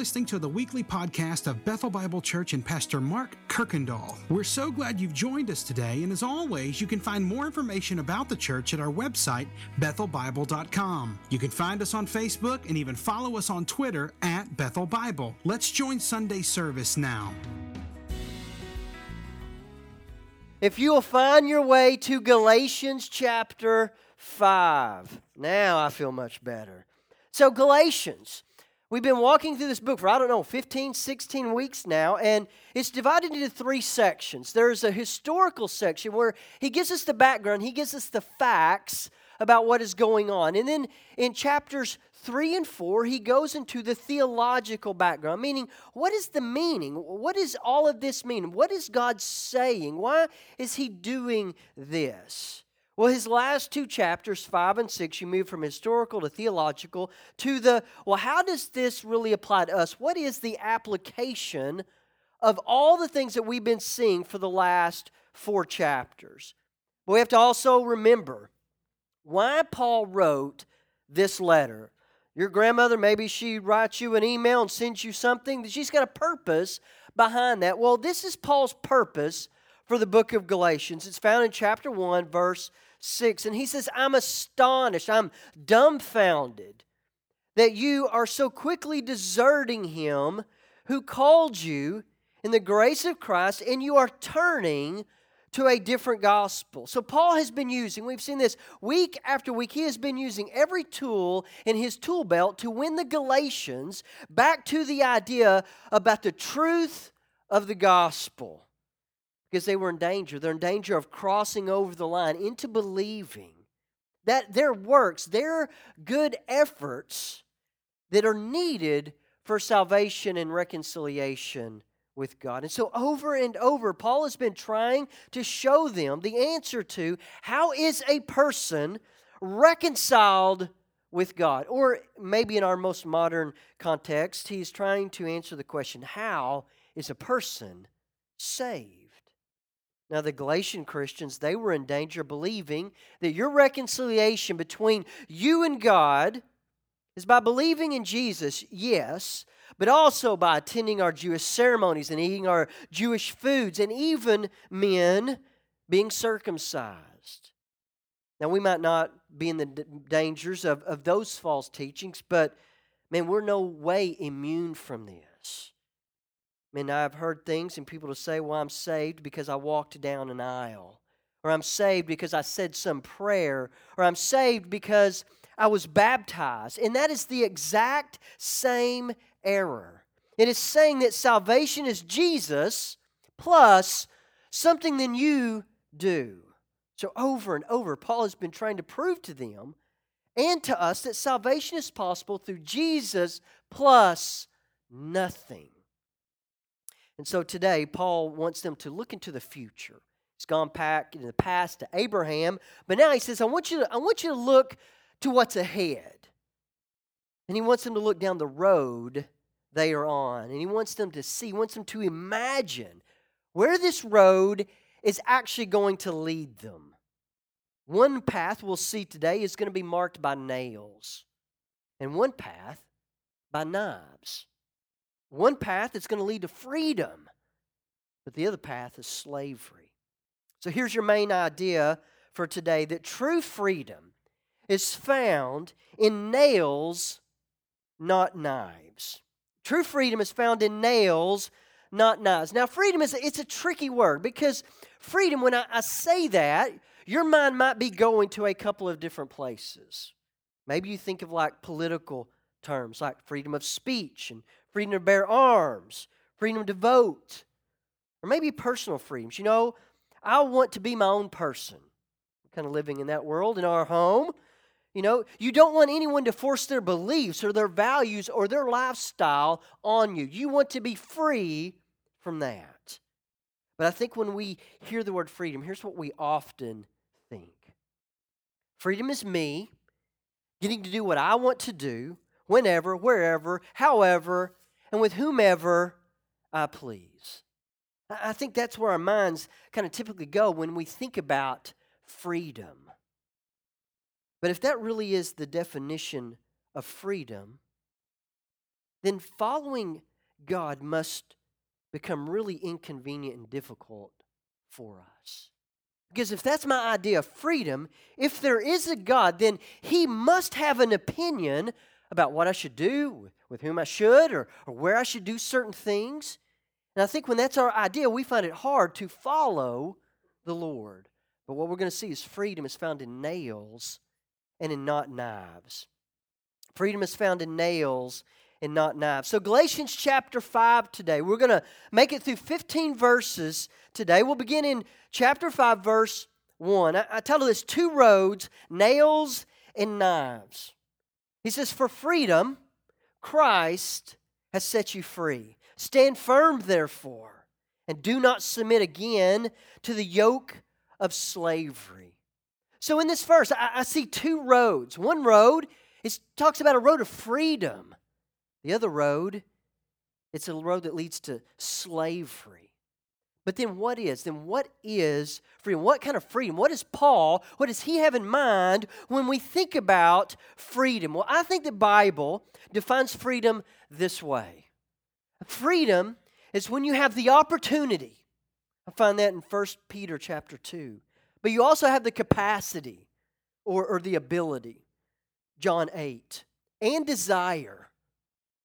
listening to the weekly podcast of Bethel Bible Church and Pastor Mark Kirkendall. We're so glad you've joined us today, and as always, you can find more information about the church at our website, bethelbible.com. You can find us on Facebook and even follow us on Twitter at Bethel Bible. Let's join Sunday service now. If you will find your way to Galatians chapter 5. Now I feel much better. So, Galatians. We've been walking through this book for, I don't know, 15, 16 weeks now, and it's divided into three sections. There's a historical section where he gives us the background, he gives us the facts about what is going on. And then in chapters 3 and 4, he goes into the theological background, meaning what is the meaning? What does all of this mean? What is God saying? Why is he doing this? Well, his last two chapters, five and six, you move from historical to theological to the, well, how does this really apply to us? What is the application of all the things that we've been seeing for the last four chapters? But we have to also remember why Paul wrote this letter. Your grandmother, maybe she writes you an email and sends you something. She's got a purpose behind that. Well, this is Paul's purpose for the book of Galatians. It's found in chapter 1, verse 6. And he says, I'm astonished, I'm dumbfounded that you are so quickly deserting him who called you in the grace of Christ and you are turning to a different gospel. So, Paul has been using, we've seen this week after week, he has been using every tool in his tool belt to win the Galatians back to the idea about the truth of the gospel because they were in danger. They're in danger of crossing over the line into believing that their works, their good efforts that are needed for salvation and reconciliation with God. And so, over and over, Paul has been trying to show them the answer to how is a person reconciled with God? Or maybe in our most modern context, he's trying to answer the question how is a person saved? Now, the Galatian Christians, they were in danger believing that your reconciliation between you and God is by believing in Jesus, yes, but also by attending our Jewish ceremonies and eating our Jewish foods, and even men being circumcised. Now, we might not be in the dangers of, of those false teachings, but man, we're no way immune from this. Mean, I've heard things and people to say, well, I'm saved because I walked down an aisle, or I'm saved because I said some prayer, or I'm saved because I was baptized. And that is the exact same error. It is saying that salvation is Jesus plus something that you do. So, over and over, Paul has been trying to prove to them and to us that salvation is possible through Jesus plus nothing. And so today, Paul wants them to look into the future. He's gone back in the past to Abraham, but now he says, I want you to, I want you to look to what's ahead. And he wants them to look down the road they are on. And he wants them to see, wants them to imagine where this road is actually going to lead them. One path we'll see today is going to be marked by nails, and one path by knives. One path is going to lead to freedom, but the other path is slavery. So here's your main idea for today that true freedom is found in nails, not knives. True freedom is found in nails, not knives. Now, freedom is a, it's a tricky word because freedom, when I, I say that, your mind might be going to a couple of different places. Maybe you think of like political terms like freedom of speech and freedom to bear arms, freedom to vote, or maybe personal freedoms. You know, I want to be my own person. Kind of living in that world in our home. You know, you don't want anyone to force their beliefs or their values or their lifestyle on you. You want to be free from that. But I think when we hear the word freedom, here's what we often think freedom is me getting to do what I want to do, whenever, wherever, however, and with whomever I please. I think that's where our minds kind of typically go when we think about freedom. But if that really is the definition of freedom, then following God must become really inconvenient and difficult for us. Because if that's my idea of freedom, if there is a God, then He must have an opinion about what I should do, with whom I should, or, or where I should do certain things. And I think when that's our idea, we find it hard to follow the Lord. But what we're going to see is freedom is found in nails and in not knives. Freedom is found in nails and not knives. So, Galatians chapter 5 today, we're going to make it through 15 verses today. We'll begin in chapter 5, verse 1. I, I title this Two Roads, Nails and Knives. He says, For freedom, Christ has set you free. Stand firm, therefore, and do not submit again to the yoke of slavery. So, in this verse, I, I see two roads. One road is, talks about a road of freedom, the other road, it's a road that leads to slavery. But then what is? Then what is freedom? What kind of freedom? What is Paul? What does he have in mind when we think about freedom? Well, I think the Bible defines freedom this way. Freedom is when you have the opportunity. I find that in 1 Peter chapter 2. But you also have the capacity or, or the ability. John 8. And desire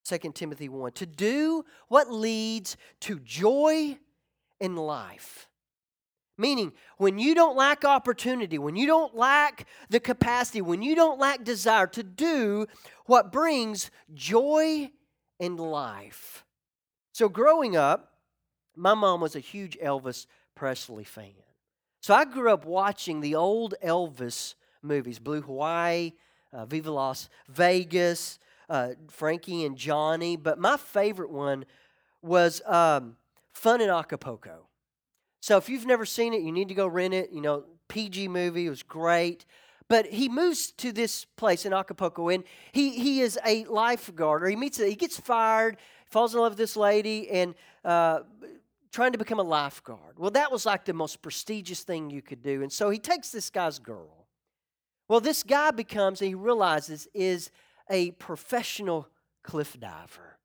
2 Timothy 1, to do what leads to joy in life. Meaning, when you don't lack opportunity, when you don't lack the capacity, when you don't lack desire to do what brings joy in life. So, growing up, my mom was a huge Elvis Presley fan. So, I grew up watching the old Elvis movies Blue Hawaii, uh, Viva Las Vegas, uh, Frankie and Johnny, but my favorite one was um, Fun in Acapulco. So if you've never seen it, you need to go rent it. You know, PG movie, was great. But he moves to this place in Acapulco, and he, he is a lifeguard, or he meets, he gets fired, falls in love with this lady, and uh, trying to become a lifeguard. Well, that was like the most prestigious thing you could do. And so he takes this guy's girl. Well, this guy becomes, and he realizes, is a professional cliff diver.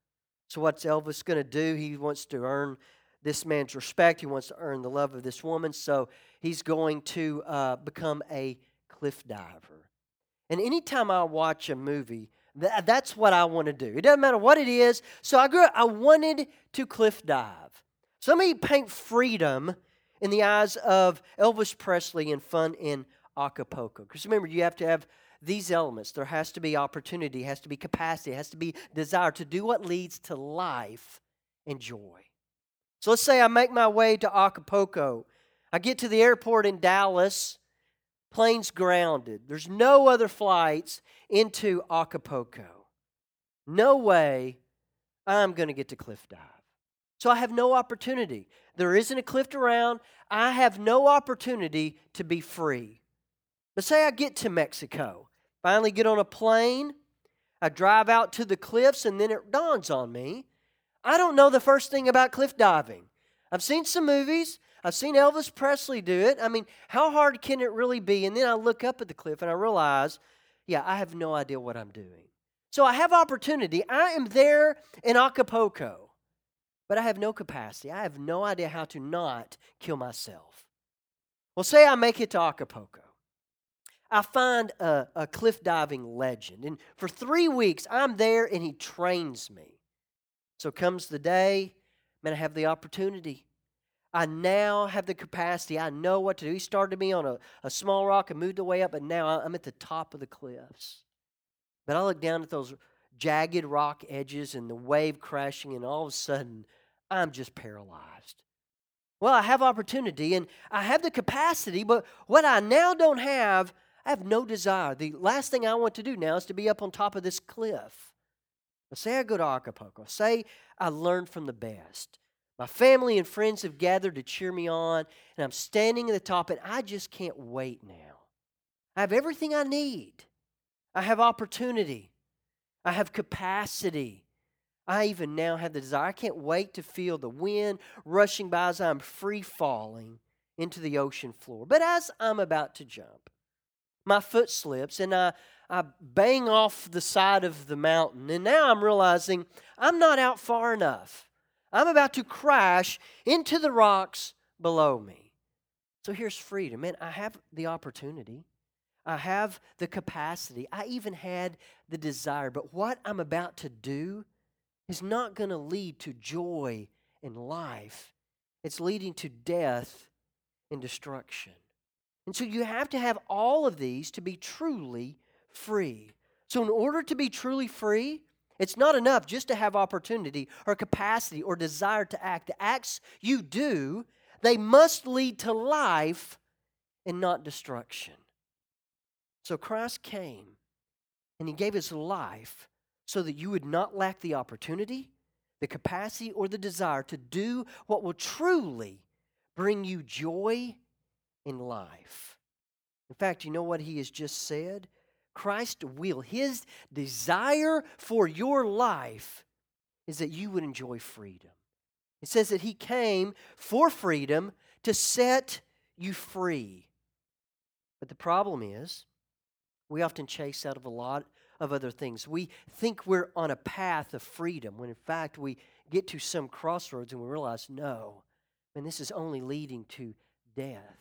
So, what's Elvis going to do? He wants to earn this man's respect. He wants to earn the love of this woman. So, he's going to uh, become a cliff diver. And anytime I watch a movie, th- that's what I want to do. It doesn't matter what it is. So, I grew up, I wanted to cliff dive. So, let me paint freedom in the eyes of Elvis Presley and fun in Acapulco. Because remember, you have to have these elements. There has to be opportunity, has to be capacity, has to be desire to do what leads to life and joy. So let's say I make my way to Acapulco. I get to the airport in Dallas, plane's grounded. There's no other flights into Acapulco. No way I'm going to get to cliff dive. So I have no opportunity. There isn't a cliff around. I have no opportunity to be free. But say I get to Mexico. Finally, get on a plane. I drive out to the cliffs, and then it dawns on me I don't know the first thing about cliff diving. I've seen some movies. I've seen Elvis Presley do it. I mean, how hard can it really be? And then I look up at the cliff and I realize, yeah, I have no idea what I'm doing. So I have opportunity. I am there in Acapulco, but I have no capacity. I have no idea how to not kill myself. Well, say I make it to Acapulco. I find a, a cliff diving legend. And for three weeks, I'm there and he trains me. So comes the day, man, I have the opportunity. I now have the capacity. I know what to do. He started me on a, a small rock and moved the way up, and now I'm at the top of the cliffs. But I look down at those jagged rock edges and the wave crashing, and all of a sudden, I'm just paralyzed. Well, I have opportunity and I have the capacity, but what I now don't have I have no desire. The last thing I want to do now is to be up on top of this cliff. Say I go to Acapulco. Say I learned from the best. My family and friends have gathered to cheer me on, and I'm standing at the top, and I just can't wait now. I have everything I need. I have opportunity. I have capacity. I even now have the desire. I can't wait to feel the wind rushing by as I'm free falling into the ocean floor. But as I'm about to jump, my foot slips and I, I bang off the side of the mountain, and now I'm realizing I'm not out far enough. I'm about to crash into the rocks below me. So here's freedom. Man, I have the opportunity. I have the capacity. I even had the desire. But what I'm about to do is not going to lead to joy and life, it's leading to death and destruction. And so you have to have all of these to be truly free. So, in order to be truly free, it's not enough just to have opportunity or capacity or desire to act. The acts you do, they must lead to life and not destruction. So Christ came and he gave his life so that you would not lack the opportunity, the capacity, or the desire to do what will truly bring you joy in life. In fact, you know what he has just said? Christ will. His desire for your life is that you would enjoy freedom. It says that he came for freedom to set you free. But the problem is, we often chase out of a lot of other things. We think we're on a path of freedom when in fact we get to some crossroads and we realize, no, and this is only leading to death.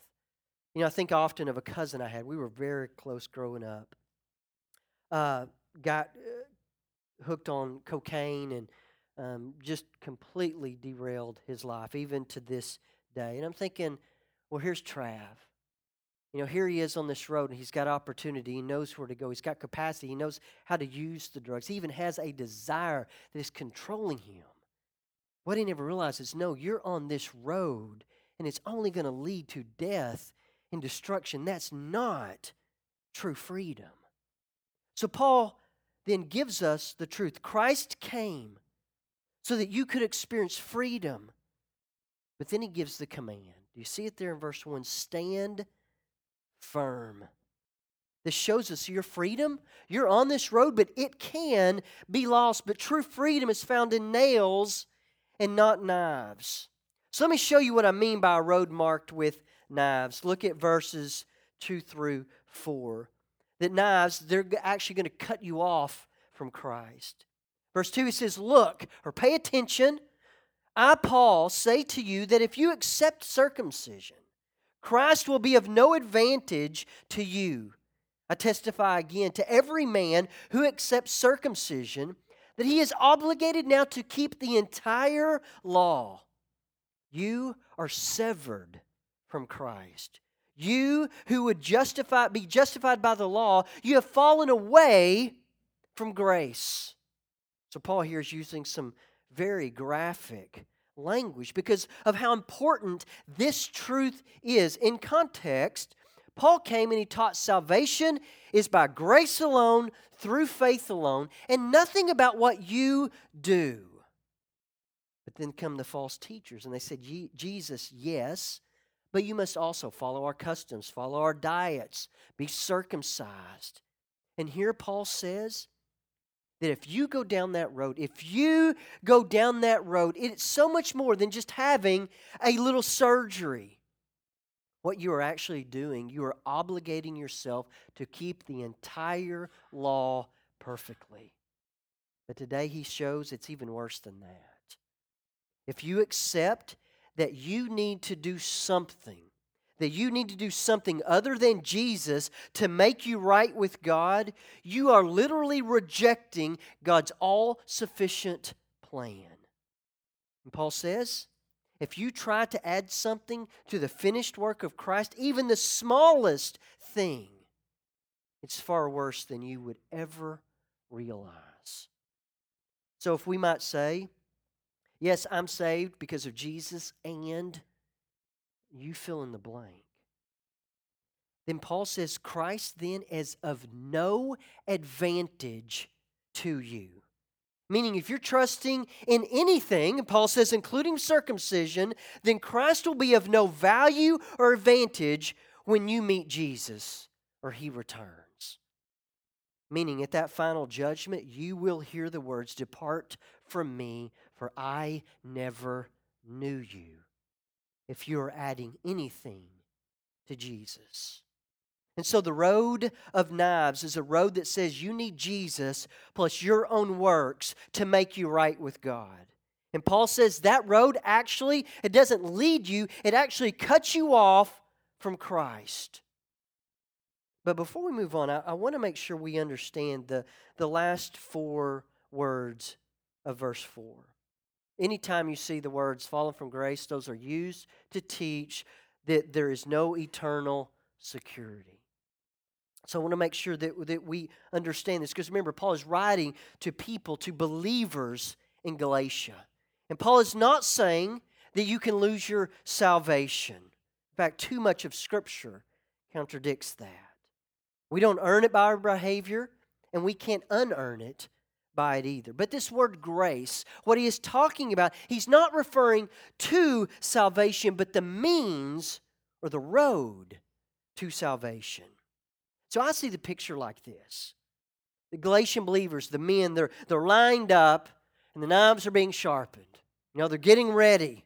You know, I think often of a cousin I had. We were very close growing up. Uh, got uh, hooked on cocaine and um, just completely derailed his life, even to this day. And I'm thinking, well, here's Trav. You know, here he is on this road and he's got opportunity. He knows where to go. He's got capacity. He knows how to use the drugs. He even has a desire that is controlling him. What he never realizes no, you're on this road and it's only going to lead to death and destruction. That's not true freedom. So, Paul then gives us the truth. Christ came so that you could experience freedom. But then he gives the command. Do you see it there in verse 1? Stand firm. This shows us your freedom. You're on this road, but it can be lost. But true freedom is found in nails and not knives. So let me show you what I mean by a road marked with knives. Look at verses 2 through 4. That knives, they're actually going to cut you off from Christ. Verse 2, he says, Look, or pay attention. I, Paul, say to you that if you accept circumcision, Christ will be of no advantage to you. I testify again to every man who accepts circumcision that he is obligated now to keep the entire law. You are severed from Christ. You who would justify, be justified by the law, you have fallen away from grace. So, Paul here is using some very graphic language because of how important this truth is. In context, Paul came and he taught salvation is by grace alone, through faith alone, and nothing about what you do. But then come the false teachers, and they said, Jesus, yes, but you must also follow our customs, follow our diets, be circumcised. And here Paul says, that if you go down that road, if you go down that road, it's so much more than just having a little surgery. What you are actually doing, you are obligating yourself to keep the entire law perfectly. But today he shows it's even worse than that. If you accept that you need to do something that you need to do something other than Jesus to make you right with God, you are literally rejecting God's all sufficient plan. And Paul says, if you try to add something to the finished work of Christ, even the smallest thing, it's far worse than you would ever realize. So, if we might say, Yes, I'm saved because of Jesus and you fill in the blank. Then Paul says, Christ then is of no advantage to you. Meaning, if you're trusting in anything, Paul says, including circumcision, then Christ will be of no value or advantage when you meet Jesus or he returns. Meaning, at that final judgment, you will hear the words, Depart from me, for I never knew you if you're adding anything to Jesus. And so the road of knives is a road that says you need Jesus plus your own works to make you right with God. And Paul says that road actually, it doesn't lead you, it actually cuts you off from Christ. But before we move on, I, I want to make sure we understand the, the last four words of verse 4. Anytime you see the words fallen from grace, those are used to teach that there is no eternal security. So I want to make sure that, that we understand this because remember, Paul is writing to people, to believers in Galatia. And Paul is not saying that you can lose your salvation. In fact, too much of Scripture contradicts that. We don't earn it by our behavior, and we can't unearn it by it either. But this word grace, what he is talking about, he's not referring to salvation, but the means or the road to salvation. So I see the picture like this. The Galatian believers, the men, they're, they're lined up and the knives are being sharpened. You know, they're getting ready.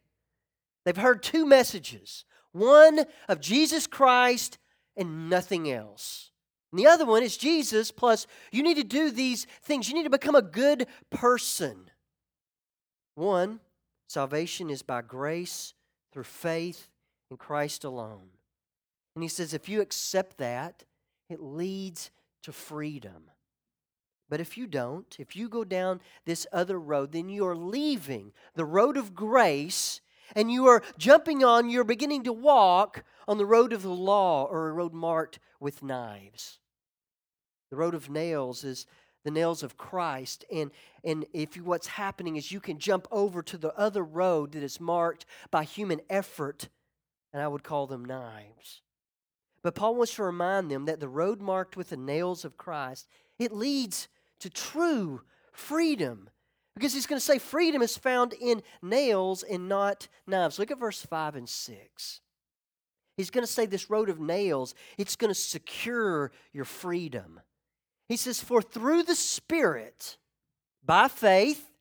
They've heard two messages one of Jesus Christ and nothing else. And the other one is Jesus, plus you need to do these things. You need to become a good person. One, salvation is by grace through faith in Christ alone. And he says if you accept that, it leads to freedom. But if you don't, if you go down this other road, then you are leaving the road of grace and you are jumping on, you're beginning to walk on the road of the law or a road marked with knives. The road of nails is the nails of Christ. And, and if you, what's happening is you can jump over to the other road that is marked by human effort, and I would call them knives. But Paul wants to remind them that the road marked with the nails of Christ, it leads to true freedom. Because he's going to say freedom is found in nails and not knives. Look at verse 5 and 6. He's going to say this road of nails, it's going to secure your freedom. He says, For through the Spirit, by faith,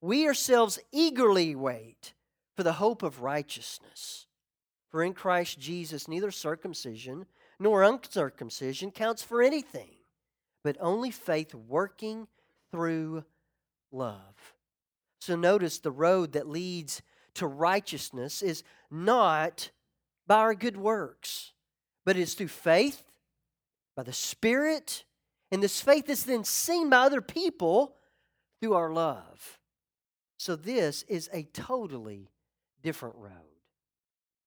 we ourselves eagerly wait for the hope of righteousness. For in Christ Jesus, neither circumcision nor uncircumcision counts for anything, but only faith working through love. So notice the road that leads to righteousness is not by our good works, but is through faith, by the Spirit, and this faith is then seen by other people through our love. So this is a totally different road.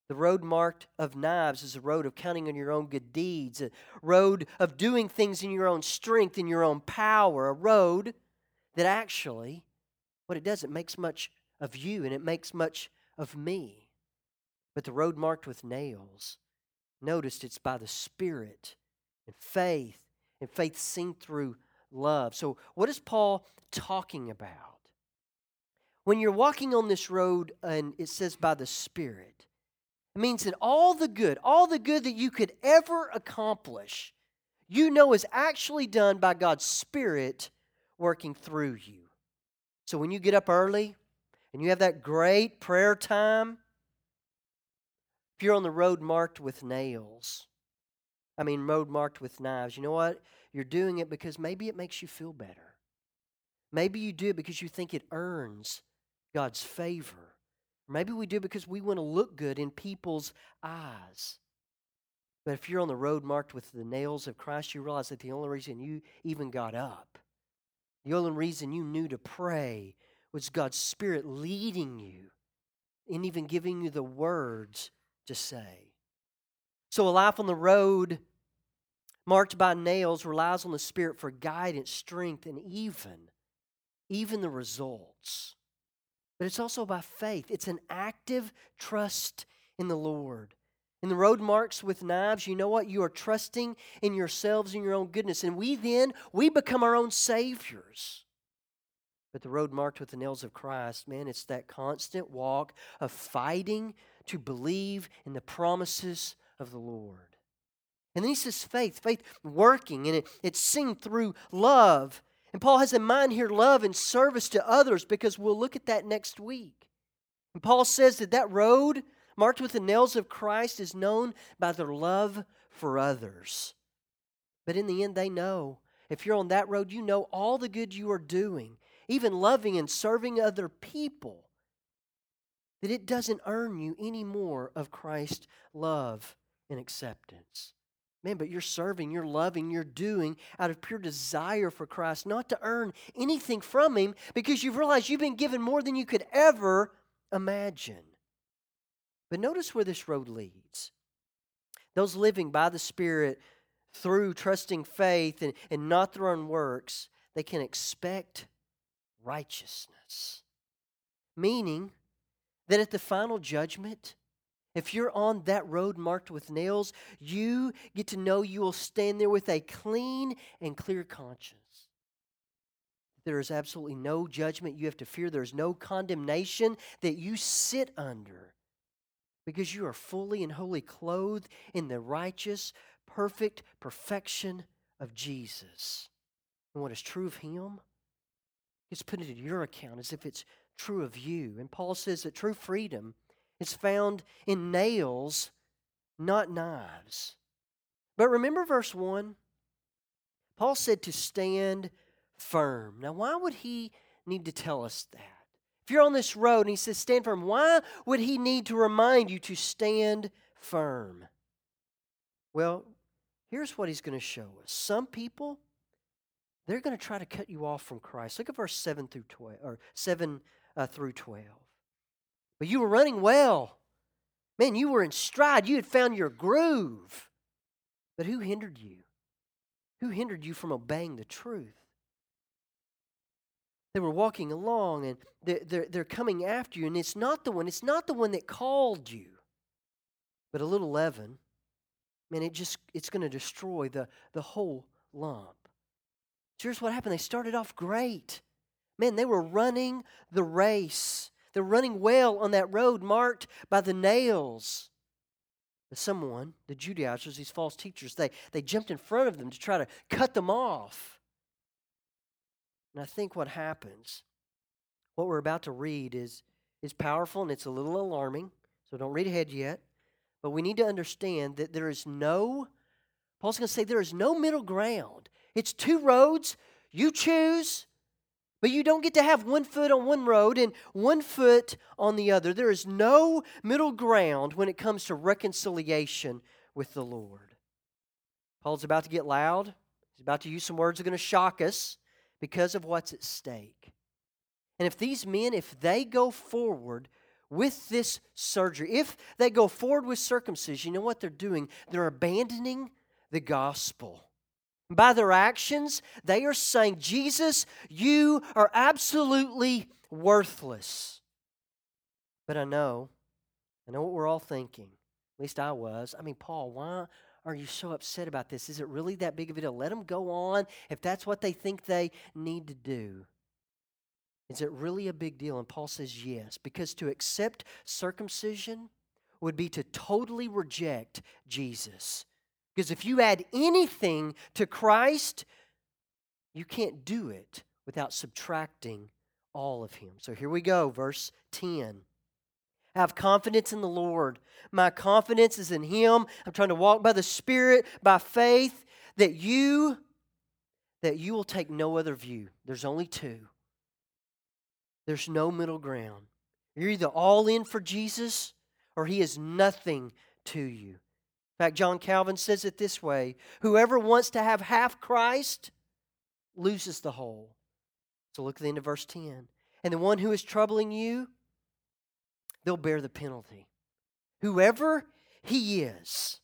The road marked of knives is a road of counting on your own good deeds, a road of doing things in your own strength, in your own power, a road that actually, what it does, it makes much of you and it makes much of me. But the road marked with nails, noticed it's by the Spirit and faith and faith seen through love. So, what is Paul talking about? When you're walking on this road and it says by the Spirit, it means that all the good, all the good that you could ever accomplish, you know is actually done by God's Spirit working through you. So when you get up early and you have that great prayer time, if you're on the road marked with nails, I mean, road marked with knives. You know what? You're doing it because maybe it makes you feel better. Maybe you do it because you think it earns God's favor. Maybe we do because we want to look good in people's eyes. But if you're on the road marked with the nails of Christ, you realize that the only reason you even got up, the only reason you knew to pray was God's Spirit leading you and even giving you the words to say. So, a life on the road marked by nails relies on the Spirit for guidance, strength, and even, even the results. But it's also by faith. It's an active trust in the Lord. In the road marks with knives, you know what? You are trusting in yourselves and your own goodness. And we then, we become our own saviors. But the road marked with the nails of Christ, man, it's that constant walk of fighting to believe in the promises of the Lord. And then he says faith, faith working, and it, it's seen through love. And Paul has in mind here love and service to others because we'll look at that next week. And Paul says that that road marked with the nails of Christ is known by their love for others. But in the end, they know. If you're on that road, you know all the good you are doing, even loving and serving other people, that it doesn't earn you any more of Christ's love and acceptance. Man, but you're serving, you're loving, you're doing out of pure desire for Christ, not to earn anything from Him because you've realized you've been given more than you could ever imagine. But notice where this road leads. Those living by the Spirit through trusting faith and, and not their own works, they can expect righteousness. Meaning that at the final judgment, if you're on that road marked with nails, you get to know you will stand there with a clean and clear conscience. There is absolutely no judgment you have to fear. There's no condemnation that you sit under because you are fully and wholly clothed in the righteous, perfect perfection of Jesus. And what is true of Him is put into your account as if it's true of you. And Paul says that true freedom is found in nails, not knives. But remember verse 1? Paul said to stand firm. Now, why would he need to tell us that? If you're on this road and he says stand firm, why would he need to remind you to stand firm? Well, here's what he's going to show us. Some people, they're going to try to cut you off from Christ. Look at verse 7 through 12 or 7 uh, through 12. But you were running well. Man, you were in stride. You had found your groove. But who hindered you? Who hindered you from obeying the truth? They were walking along and they're, they're, they're coming after you, and it's not the one, it's not the one that called you. But a little leaven, man, it just it's to destroy the, the whole lump. So here's what happened. They started off great. Man, they were running the race. They're running well on that road marked by the nails. But someone, the Judaizers, these false teachers, they, they jumped in front of them to try to cut them off. And I think what happens, what we're about to read is, is powerful and it's a little alarming. So don't read ahead yet. But we need to understand that there is no, Paul's going to say there is no middle ground. It's two roads. You choose but you don't get to have one foot on one road and one foot on the other. There is no middle ground when it comes to reconciliation with the Lord. Paul's about to get loud. He's about to use some words that are going to shock us because of what's at stake. And if these men, if they go forward with this surgery, if they go forward with circumcision, you know what they're doing? They're abandoning the gospel. By their actions, they are saying, Jesus, you are absolutely worthless. But I know, I know what we're all thinking. At least I was. I mean, Paul, why are you so upset about this? Is it really that big of a deal? Let them go on if that's what they think they need to do. Is it really a big deal? And Paul says yes, because to accept circumcision would be to totally reject Jesus. Because if you add anything to Christ, you can't do it without subtracting all of Him. So here we go, verse 10. have confidence in the Lord. My confidence is in Him. I'm trying to walk by the Spirit, by faith, that you that you will take no other view. There's only two. There's no middle ground. You're either all in for Jesus or he is nothing to you fact, John Calvin says it this way Whoever wants to have half Christ loses the whole. So look at the end of verse 10. And the one who is troubling you, they'll bear the penalty. Whoever he is.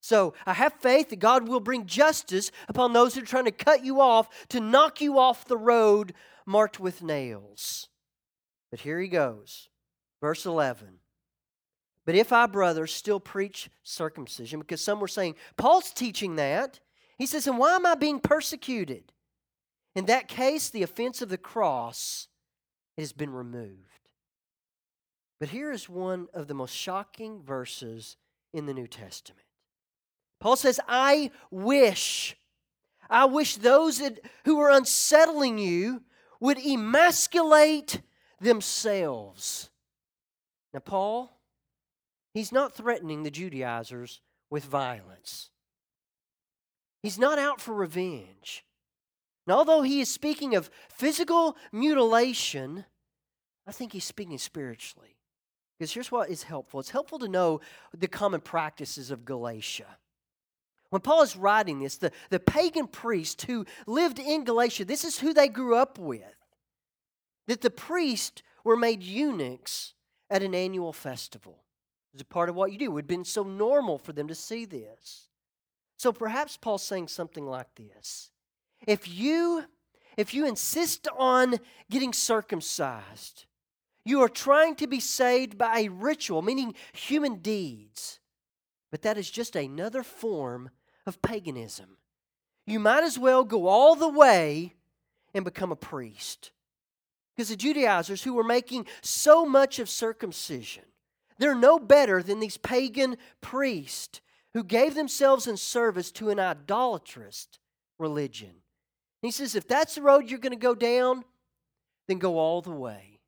So I have faith that God will bring justice upon those who are trying to cut you off, to knock you off the road marked with nails. But here he goes. Verse 11. But if I, brothers, still preach circumcision, because some were saying, Paul's teaching that, he says, and why am I being persecuted? In that case, the offense of the cross has been removed. But here is one of the most shocking verses in the New Testament. Paul says, I wish, I wish those that, who are unsettling you would emasculate themselves. Now, Paul, He's not threatening the Judaizers with violence. He's not out for revenge. And although he is speaking of physical mutilation, I think he's speaking spiritually. Because here's what is helpful it's helpful to know the common practices of Galatia. When Paul is writing this, the, the pagan priests who lived in Galatia, this is who they grew up with. That the priests were made eunuchs at an annual festival. It was a part of what you do. It would have been so normal for them to see this. So perhaps Paul's saying something like this. If you if you insist on getting circumcised, you are trying to be saved by a ritual, meaning human deeds. But that is just another form of paganism. You might as well go all the way and become a priest. Because the Judaizers who were making so much of circumcision, they're no better than these pagan priests who gave themselves in service to an idolatrous religion. he says, if that's the road you're going to go down, then go all the way.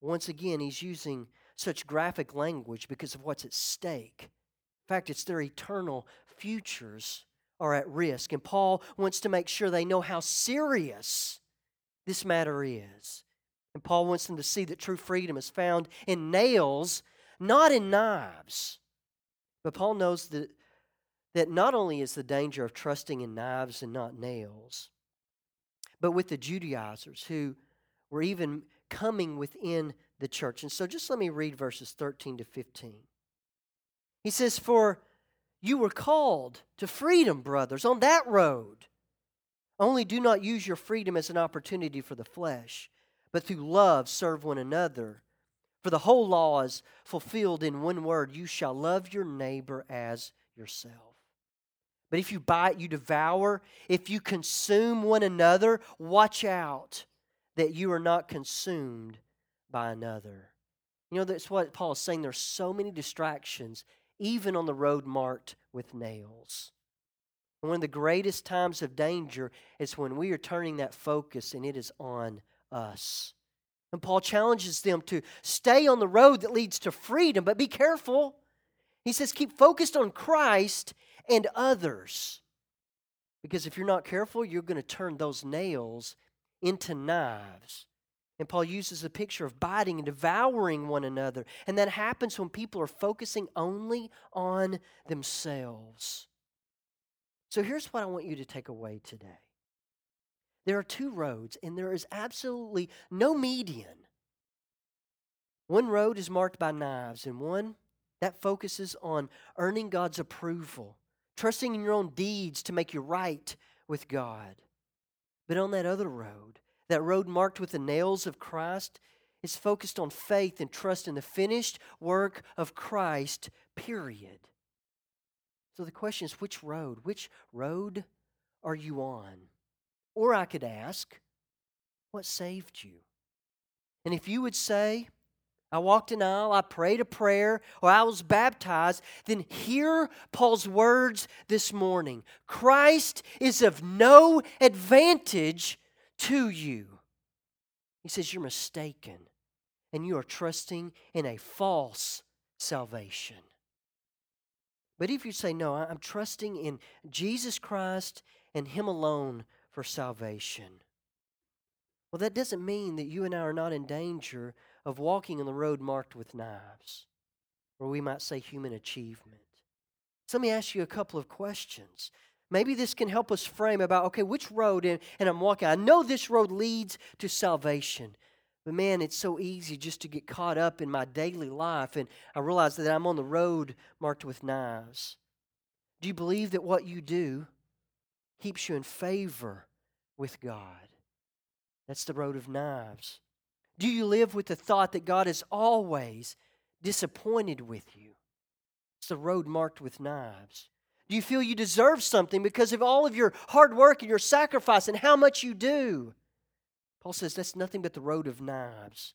Once again, he's using such graphic language because of what's at stake. In fact, it's their eternal futures are at risk. And Paul wants to make sure they know how serious this matter is. And Paul wants them to see that true freedom is found in nails, not in knives. But Paul knows that, that not only is the danger of trusting in knives and not nails, but with the Judaizers who were even coming within the church. And so just let me read verses 13 to 15. He says, For you were called to freedom, brothers, on that road. Only do not use your freedom as an opportunity for the flesh, but through love serve one another. For the whole law is fulfilled in one word you shall love your neighbor as yourself. But if you bite, you devour. If you consume one another, watch out that you are not consumed by another. You know, that's what Paul is saying. There's so many distractions, even on the road marked with nails. And one of the greatest times of danger is when we are turning that focus and it is on us. And Paul challenges them to stay on the road that leads to freedom, but be careful. He says, keep focused on Christ and others. Because if you're not careful, you're going to turn those nails into knives. And Paul uses a picture of biting and devouring one another. And that happens when people are focusing only on themselves. So here's what I want you to take away today there are two roads, and there is absolutely no median. One road is marked by knives, and one that focuses on earning God's approval, trusting in your own deeds to make you right with God. But on that other road, that road marked with the nails of Christ, is focused on faith and trust in the finished work of Christ, period. So the question is which road? Which road are you on? Or I could ask, what saved you? And if you would say, I walked an aisle, I prayed a prayer, or I was baptized, then hear Paul's words this morning Christ is of no advantage to you. He says, You're mistaken, and you are trusting in a false salvation. But if you say, No, I'm trusting in Jesus Christ and Him alone for salvation. Well, that doesn't mean that you and I are not in danger of walking on the road marked with knives, or we might say human achievement. So let me ask you a couple of questions. Maybe this can help us frame about, okay, which road, and, and I'm walking. I know this road leads to salvation. But man, it's so easy just to get caught up in my daily life, and I realize that I'm on the road marked with knives. Do you believe that what you do keeps you in favor with God. That's the road of knives. Do you live with the thought that God is always disappointed with you? It's the road marked with knives. Do you feel you deserve something because of all of your hard work and your sacrifice and how much you do? Paul says that's nothing but the road of knives.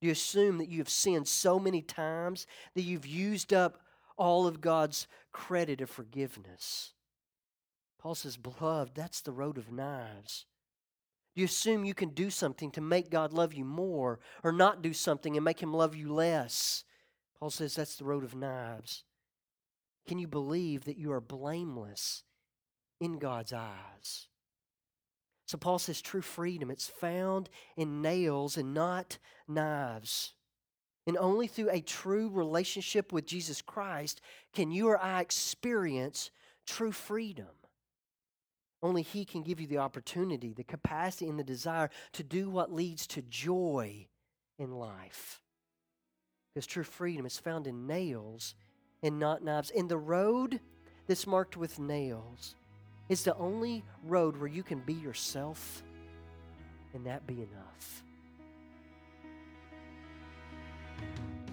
Do you assume that you have sinned so many times that you've used up all of God's credit of forgiveness? Paul says, Beloved, that's the road of knives. You assume you can do something to make God love you more or not do something and make him love you less. Paul says that's the road of knives. Can you believe that you are blameless in God's eyes? So Paul says true freedom, it's found in nails and not knives. And only through a true relationship with Jesus Christ can you or I experience true freedom. Only He can give you the opportunity, the capacity, and the desire to do what leads to joy in life. Because true freedom is found in nails and not knives. And the road that's marked with nails is the only road where you can be yourself and that be enough.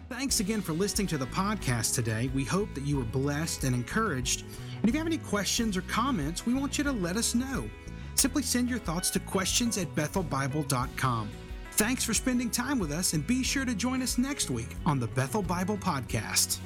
Thanks again for listening to the podcast today. We hope that you were blessed and encouraged. And if you have any questions or comments, we want you to let us know. Simply send your thoughts to questions at bethelbible.com. Thanks for spending time with us, and be sure to join us next week on the Bethel Bible Podcast.